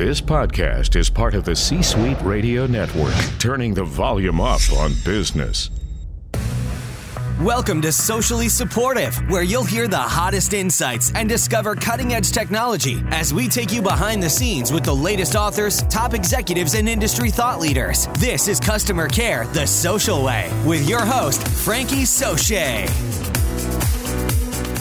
This podcast is part of the C Suite Radio Network, turning the volume up on business. Welcome to Socially Supportive, where you'll hear the hottest insights and discover cutting edge technology as we take you behind the scenes with the latest authors, top executives, and industry thought leaders. This is Customer Care the Social Way with your host, Frankie Soche.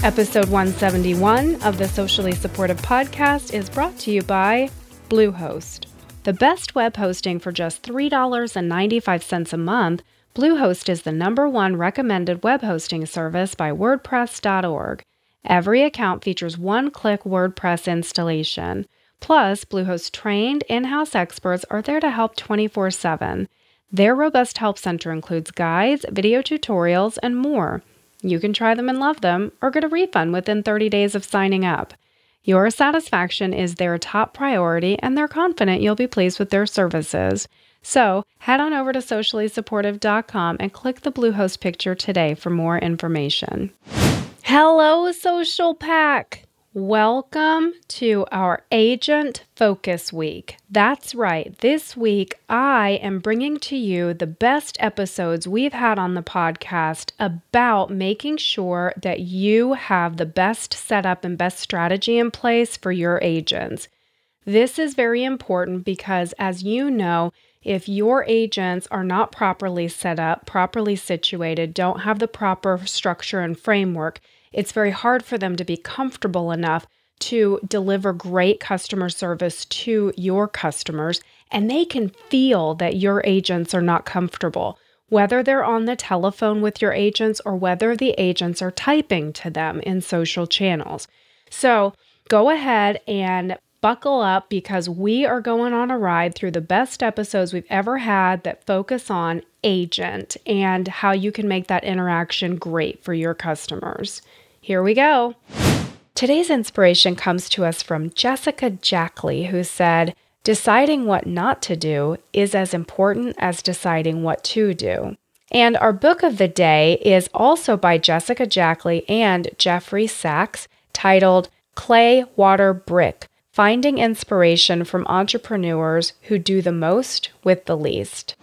Episode 171 of the Socially Supportive Podcast is brought to you by Bluehost. The best web hosting for just $3.95 a month Bluehost is the number one recommended web hosting service by WordPress.org. Every account features one click WordPress installation. Plus, Bluehost trained in house experts are there to help 24 7. Their robust help center includes guides, video tutorials, and more. You can try them and love them, or get a refund within 30 days of signing up. Your satisfaction is their top priority, and they're confident you'll be pleased with their services. So head on over to sociallysupportive.com and click the Bluehost picture today for more information. Hello, Social Pack! Welcome to our Agent Focus Week. That's right, this week I am bringing to you the best episodes we've had on the podcast about making sure that you have the best setup and best strategy in place for your agents. This is very important because, as you know, if your agents are not properly set up, properly situated, don't have the proper structure and framework, it's very hard for them to be comfortable enough to deliver great customer service to your customers. And they can feel that your agents are not comfortable, whether they're on the telephone with your agents or whether the agents are typing to them in social channels. So go ahead and Buckle up because we are going on a ride through the best episodes we've ever had that focus on agent and how you can make that interaction great for your customers. Here we go. Today's inspiration comes to us from Jessica Jackley, who said, Deciding what not to do is as important as deciding what to do. And our book of the day is also by Jessica Jackley and Jeffrey Sachs, titled Clay, Water, Brick finding inspiration from entrepreneurs who do the most with the least.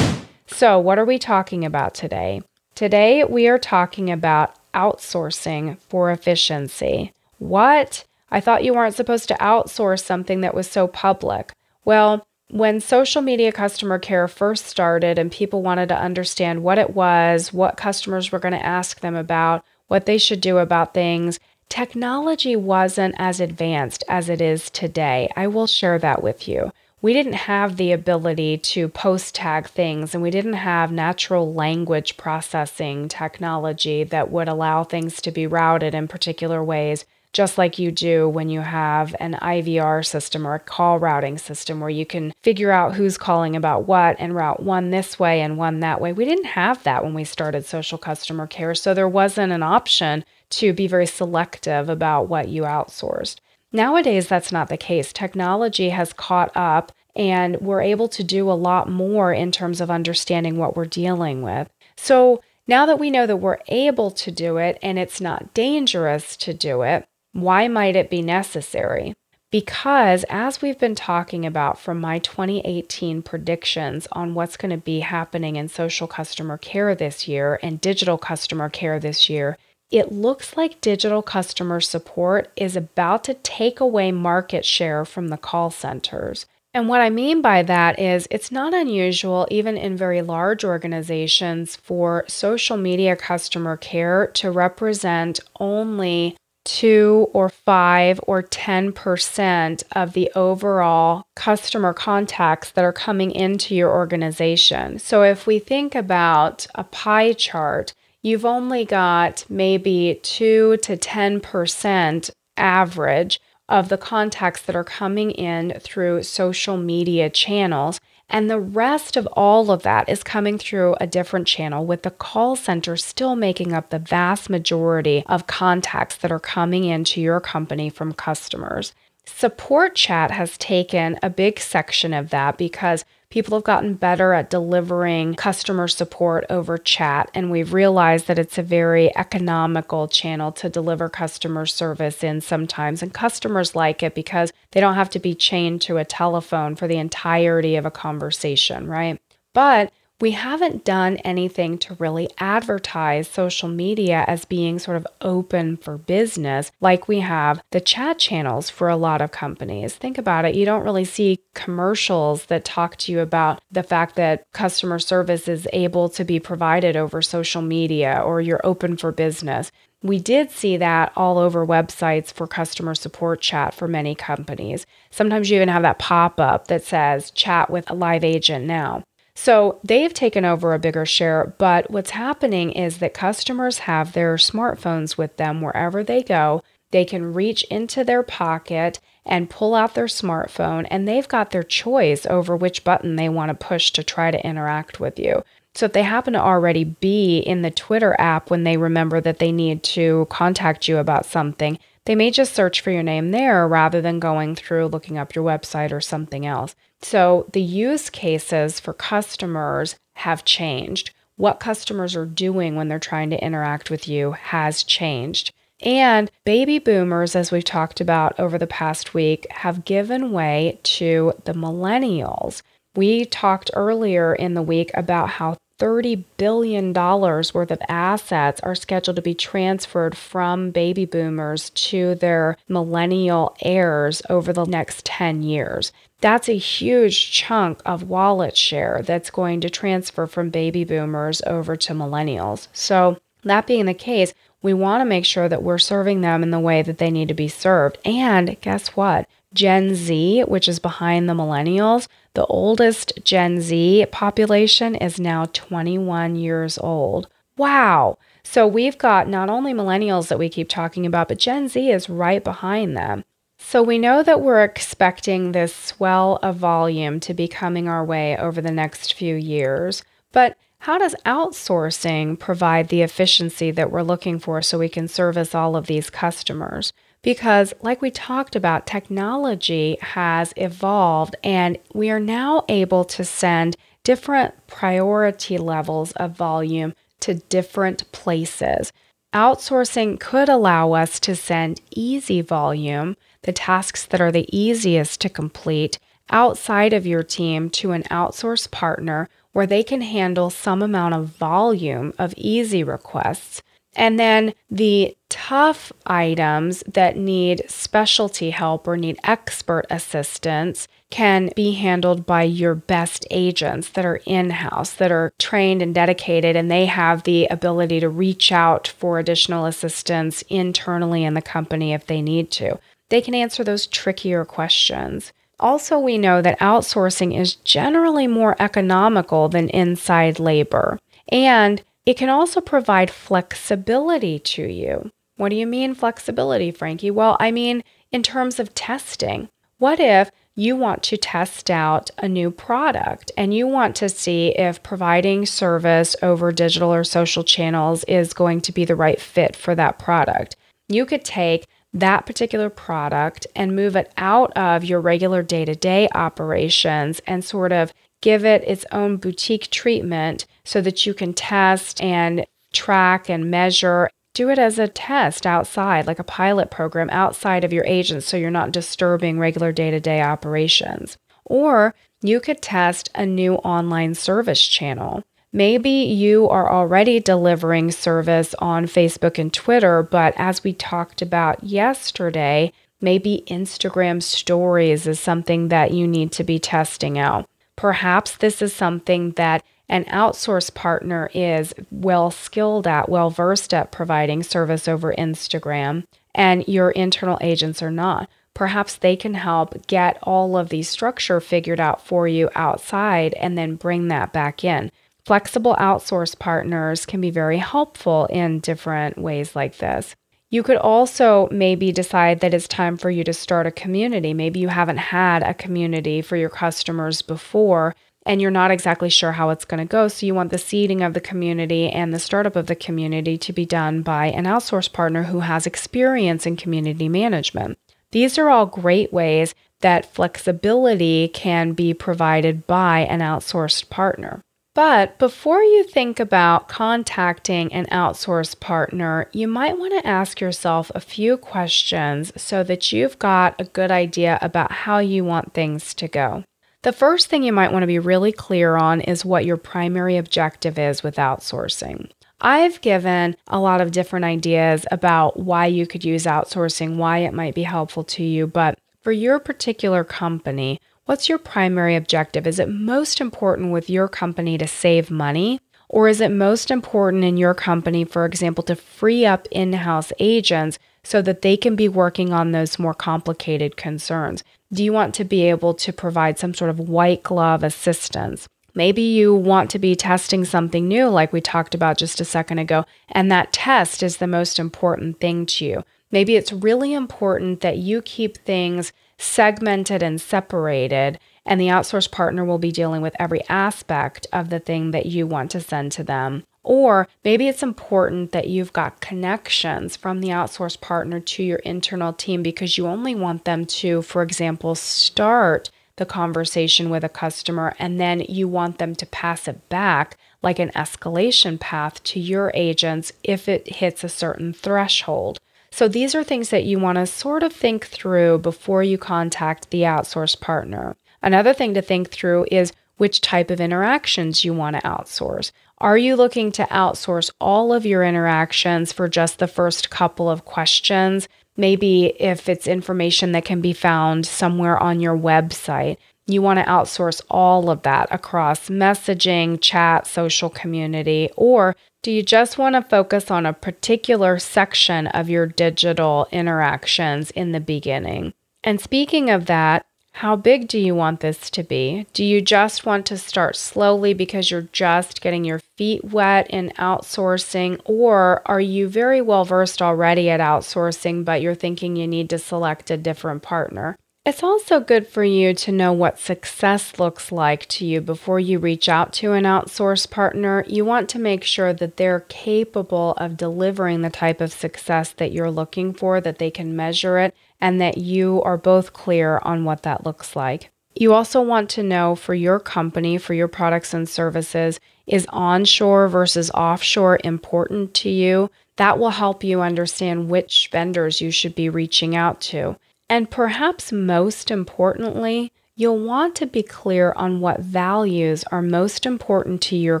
So, what are we talking about today? Today, we are talking about outsourcing for efficiency. What? I thought you weren't supposed to outsource something that was so public. Well, when social media customer care first started and people wanted to understand what it was, what customers were going to ask them about, what they should do about things, technology wasn't as advanced as it is today. I will share that with you. We didn't have the ability to post tag things, and we didn't have natural language processing technology that would allow things to be routed in particular ways, just like you do when you have an IVR system or a call routing system where you can figure out who's calling about what and route one this way and one that way. We didn't have that when we started social customer care, so there wasn't an option to be very selective about what you outsourced. Nowadays, that's not the case. Technology has caught up, and we're able to do a lot more in terms of understanding what we're dealing with. So, now that we know that we're able to do it and it's not dangerous to do it, why might it be necessary? Because, as we've been talking about from my 2018 predictions on what's going to be happening in social customer care this year and digital customer care this year, it looks like digital customer support is about to take away market share from the call centers. And what I mean by that is it's not unusual, even in very large organizations, for social media customer care to represent only two or five or 10% of the overall customer contacts that are coming into your organization. So if we think about a pie chart, you've only got maybe 2 to 10% average of the contacts that are coming in through social media channels. And the rest of all of that is coming through a different channel, with the call center still making up the vast majority of contacts that are coming into your company from customers. Support chat has taken a big section of that because People have gotten better at delivering customer support over chat, and we've realized that it's a very economical channel to deliver customer service in sometimes. And customers like it because they don't have to be chained to a telephone for the entirety of a conversation, right? But we haven't done anything to really advertise social media as being sort of open for business like we have the chat channels for a lot of companies. Think about it. You don't really see commercials that talk to you about the fact that customer service is able to be provided over social media or you're open for business. We did see that all over websites for customer support chat for many companies. Sometimes you even have that pop up that says chat with a live agent now. So they've taken over a bigger share, but what's happening is that customers have their smartphones with them wherever they go. They can reach into their pocket and pull out their smartphone, and they've got their choice over which button they want to push to try to interact with you. So if they happen to already be in the Twitter app when they remember that they need to contact you about something, they may just search for your name there rather than going through looking up your website or something else. So the use cases for customers have changed. What customers are doing when they're trying to interact with you has changed. And baby boomers, as we've talked about over the past week, have given way to the millennials. We talked earlier in the week about how $30 billion worth of assets are scheduled to be transferred from baby boomers to their millennial heirs over the next 10 years. That's a huge chunk of wallet share that's going to transfer from baby boomers over to millennials. So, that being the case, we want to make sure that we're serving them in the way that they need to be served. And guess what? Gen Z, which is behind the millennials, the oldest Gen Z population is now 21 years old. Wow. So we've got not only millennials that we keep talking about, but Gen Z is right behind them. So we know that we're expecting this swell of volume to be coming our way over the next few years. But how does outsourcing provide the efficiency that we're looking for so we can service all of these customers? Because, like we talked about, technology has evolved and we are now able to send different priority levels of volume to different places. Outsourcing could allow us to send easy volume the tasks that are the easiest to complete outside of your team to an outsourced partner where they can handle some amount of volume of easy requests. And then the tough items that need specialty help or need expert assistance can be handled by your best agents that are in house, that are trained and dedicated, and they have the ability to reach out for additional assistance internally in the company if they need to they can answer those trickier questions. Also, we know that outsourcing is generally more economical than inside labor, and it can also provide flexibility to you. What do you mean flexibility, Frankie? Well, I mean in terms of testing. What if you want to test out a new product and you want to see if providing service over digital or social channels is going to be the right fit for that product? You could take that particular product and move it out of your regular day to day operations and sort of give it its own boutique treatment so that you can test and track and measure. Do it as a test outside, like a pilot program outside of your agents, so you're not disturbing regular day to day operations. Or you could test a new online service channel. Maybe you are already delivering service on Facebook and Twitter, but as we talked about yesterday, maybe Instagram stories is something that you need to be testing out. Perhaps this is something that an outsource partner is well skilled at, well versed at providing service over Instagram, and your internal agents are not. Perhaps they can help get all of the structure figured out for you outside and then bring that back in. Flexible outsource partners can be very helpful in different ways like this. You could also maybe decide that it's time for you to start a community. Maybe you haven't had a community for your customers before and you're not exactly sure how it's going to go. So you want the seeding of the community and the startup of the community to be done by an outsource partner who has experience in community management. These are all great ways that flexibility can be provided by an outsourced partner. But before you think about contacting an outsourced partner, you might want to ask yourself a few questions so that you've got a good idea about how you want things to go. The first thing you might want to be really clear on is what your primary objective is with outsourcing. I've given a lot of different ideas about why you could use outsourcing, why it might be helpful to you, but for your particular company, What's your primary objective? Is it most important with your company to save money? Or is it most important in your company, for example, to free up in house agents so that they can be working on those more complicated concerns? Do you want to be able to provide some sort of white glove assistance? Maybe you want to be testing something new, like we talked about just a second ago, and that test is the most important thing to you. Maybe it's really important that you keep things segmented and separated, and the outsource partner will be dealing with every aspect of the thing that you want to send to them. Or maybe it's important that you've got connections from the outsource partner to your internal team because you only want them to, for example, start the conversation with a customer and then you want them to pass it back like an escalation path to your agents if it hits a certain threshold. So these are things that you want to sort of think through before you contact the outsource partner. Another thing to think through is which type of interactions you want to outsource. Are you looking to outsource all of your interactions for just the first couple of questions? Maybe if it's information that can be found somewhere on your website, you want to outsource all of that across messaging, chat, social community, or do you just want to focus on a particular section of your digital interactions in the beginning? And speaking of that, how big do you want this to be? Do you just want to start slowly because you're just getting your feet wet in outsourcing? Or are you very well versed already at outsourcing, but you're thinking you need to select a different partner? It's also good for you to know what success looks like to you before you reach out to an outsource partner. You want to make sure that they're capable of delivering the type of success that you're looking for, that they can measure it, and that you are both clear on what that looks like. You also want to know for your company, for your products and services, is onshore versus offshore important to you? That will help you understand which vendors you should be reaching out to. And perhaps most importantly, you'll want to be clear on what values are most important to your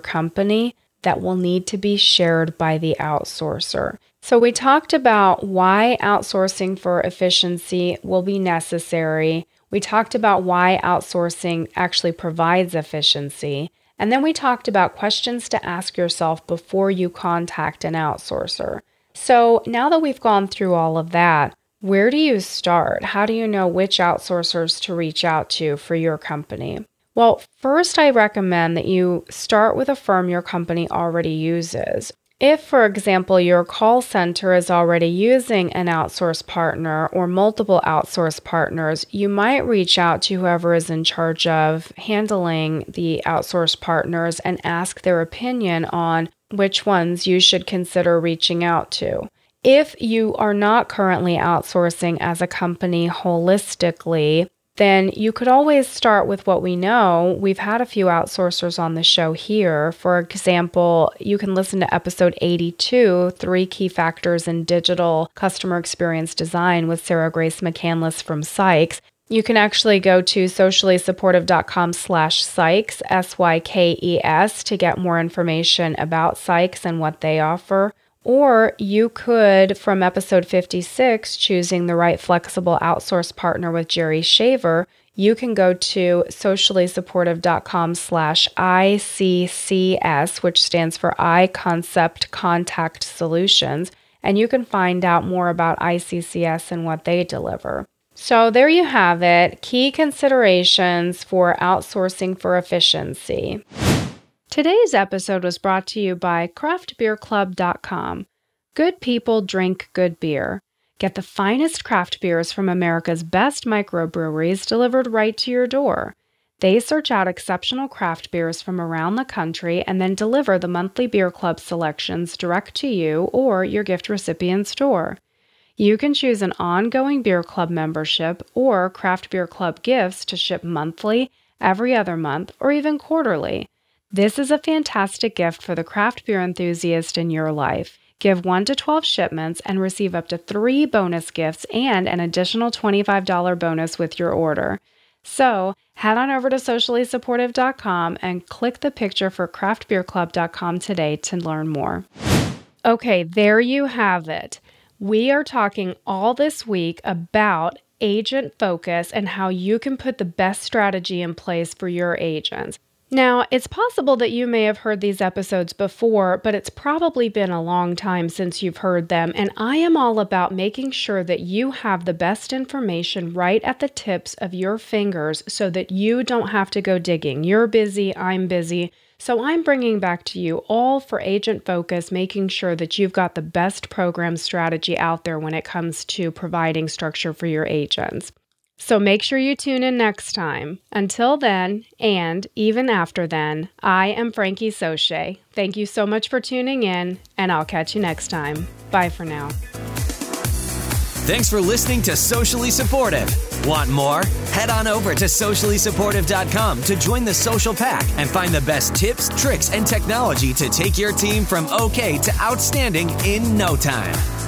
company that will need to be shared by the outsourcer. So, we talked about why outsourcing for efficiency will be necessary. We talked about why outsourcing actually provides efficiency. And then we talked about questions to ask yourself before you contact an outsourcer. So, now that we've gone through all of that, where do you start? How do you know which outsourcers to reach out to for your company? Well, first, I recommend that you start with a firm your company already uses. If, for example, your call center is already using an outsource partner or multiple outsource partners, you might reach out to whoever is in charge of handling the outsource partners and ask their opinion on which ones you should consider reaching out to. If you are not currently outsourcing as a company holistically, then you could always start with what we know. We've had a few outsourcers on the show here. For example, you can listen to episode 82, Three Key Factors in Digital Customer Experience Design with Sarah Grace McCandless from Sykes. You can actually go to sociallysupportive.com slash Sykes, S-Y-K-E-S, to get more information about Sykes and what they offer. Or you could, from episode 56, choosing the right flexible outsource partner with Jerry Shaver, you can go to sociallysupportive.com slash ICCS, which stands for I Concept Contact Solutions, and you can find out more about ICCS and what they deliver. So there you have it key considerations for outsourcing for efficiency. Today's episode was brought to you by craftbeerclub.com. Good people drink good beer. Get the finest craft beers from America's best microbreweries delivered right to your door. They search out exceptional craft beers from around the country and then deliver the monthly beer club selections direct to you or your gift recipient's door. You can choose an ongoing beer club membership or craft beer club gifts to ship monthly, every other month, or even quarterly. This is a fantastic gift for the craft beer enthusiast in your life. Give 1 to 12 shipments and receive up to 3 bonus gifts and an additional $25 bonus with your order. So, head on over to sociallysupportive.com and click the picture for craftbeerclub.com today to learn more. Okay, there you have it. We are talking all this week about agent focus and how you can put the best strategy in place for your agents. Now, it's possible that you may have heard these episodes before, but it's probably been a long time since you've heard them, and I am all about making sure that you have the best information right at the tips of your fingers so that you don't have to go digging. You're busy, I'm busy. So I'm bringing back to you all for agent focus, making sure that you've got the best program strategy out there when it comes to providing structure for your agents. So make sure you tune in next time. Until then, and even after then, I am Frankie Soche. Thank you so much for tuning in, and I'll catch you next time. Bye for now. Thanks for listening to Socially Supportive. Want more? Head on over to sociallysupportive.com to join the social pack and find the best tips, tricks, and technology to take your team from okay to outstanding in no time.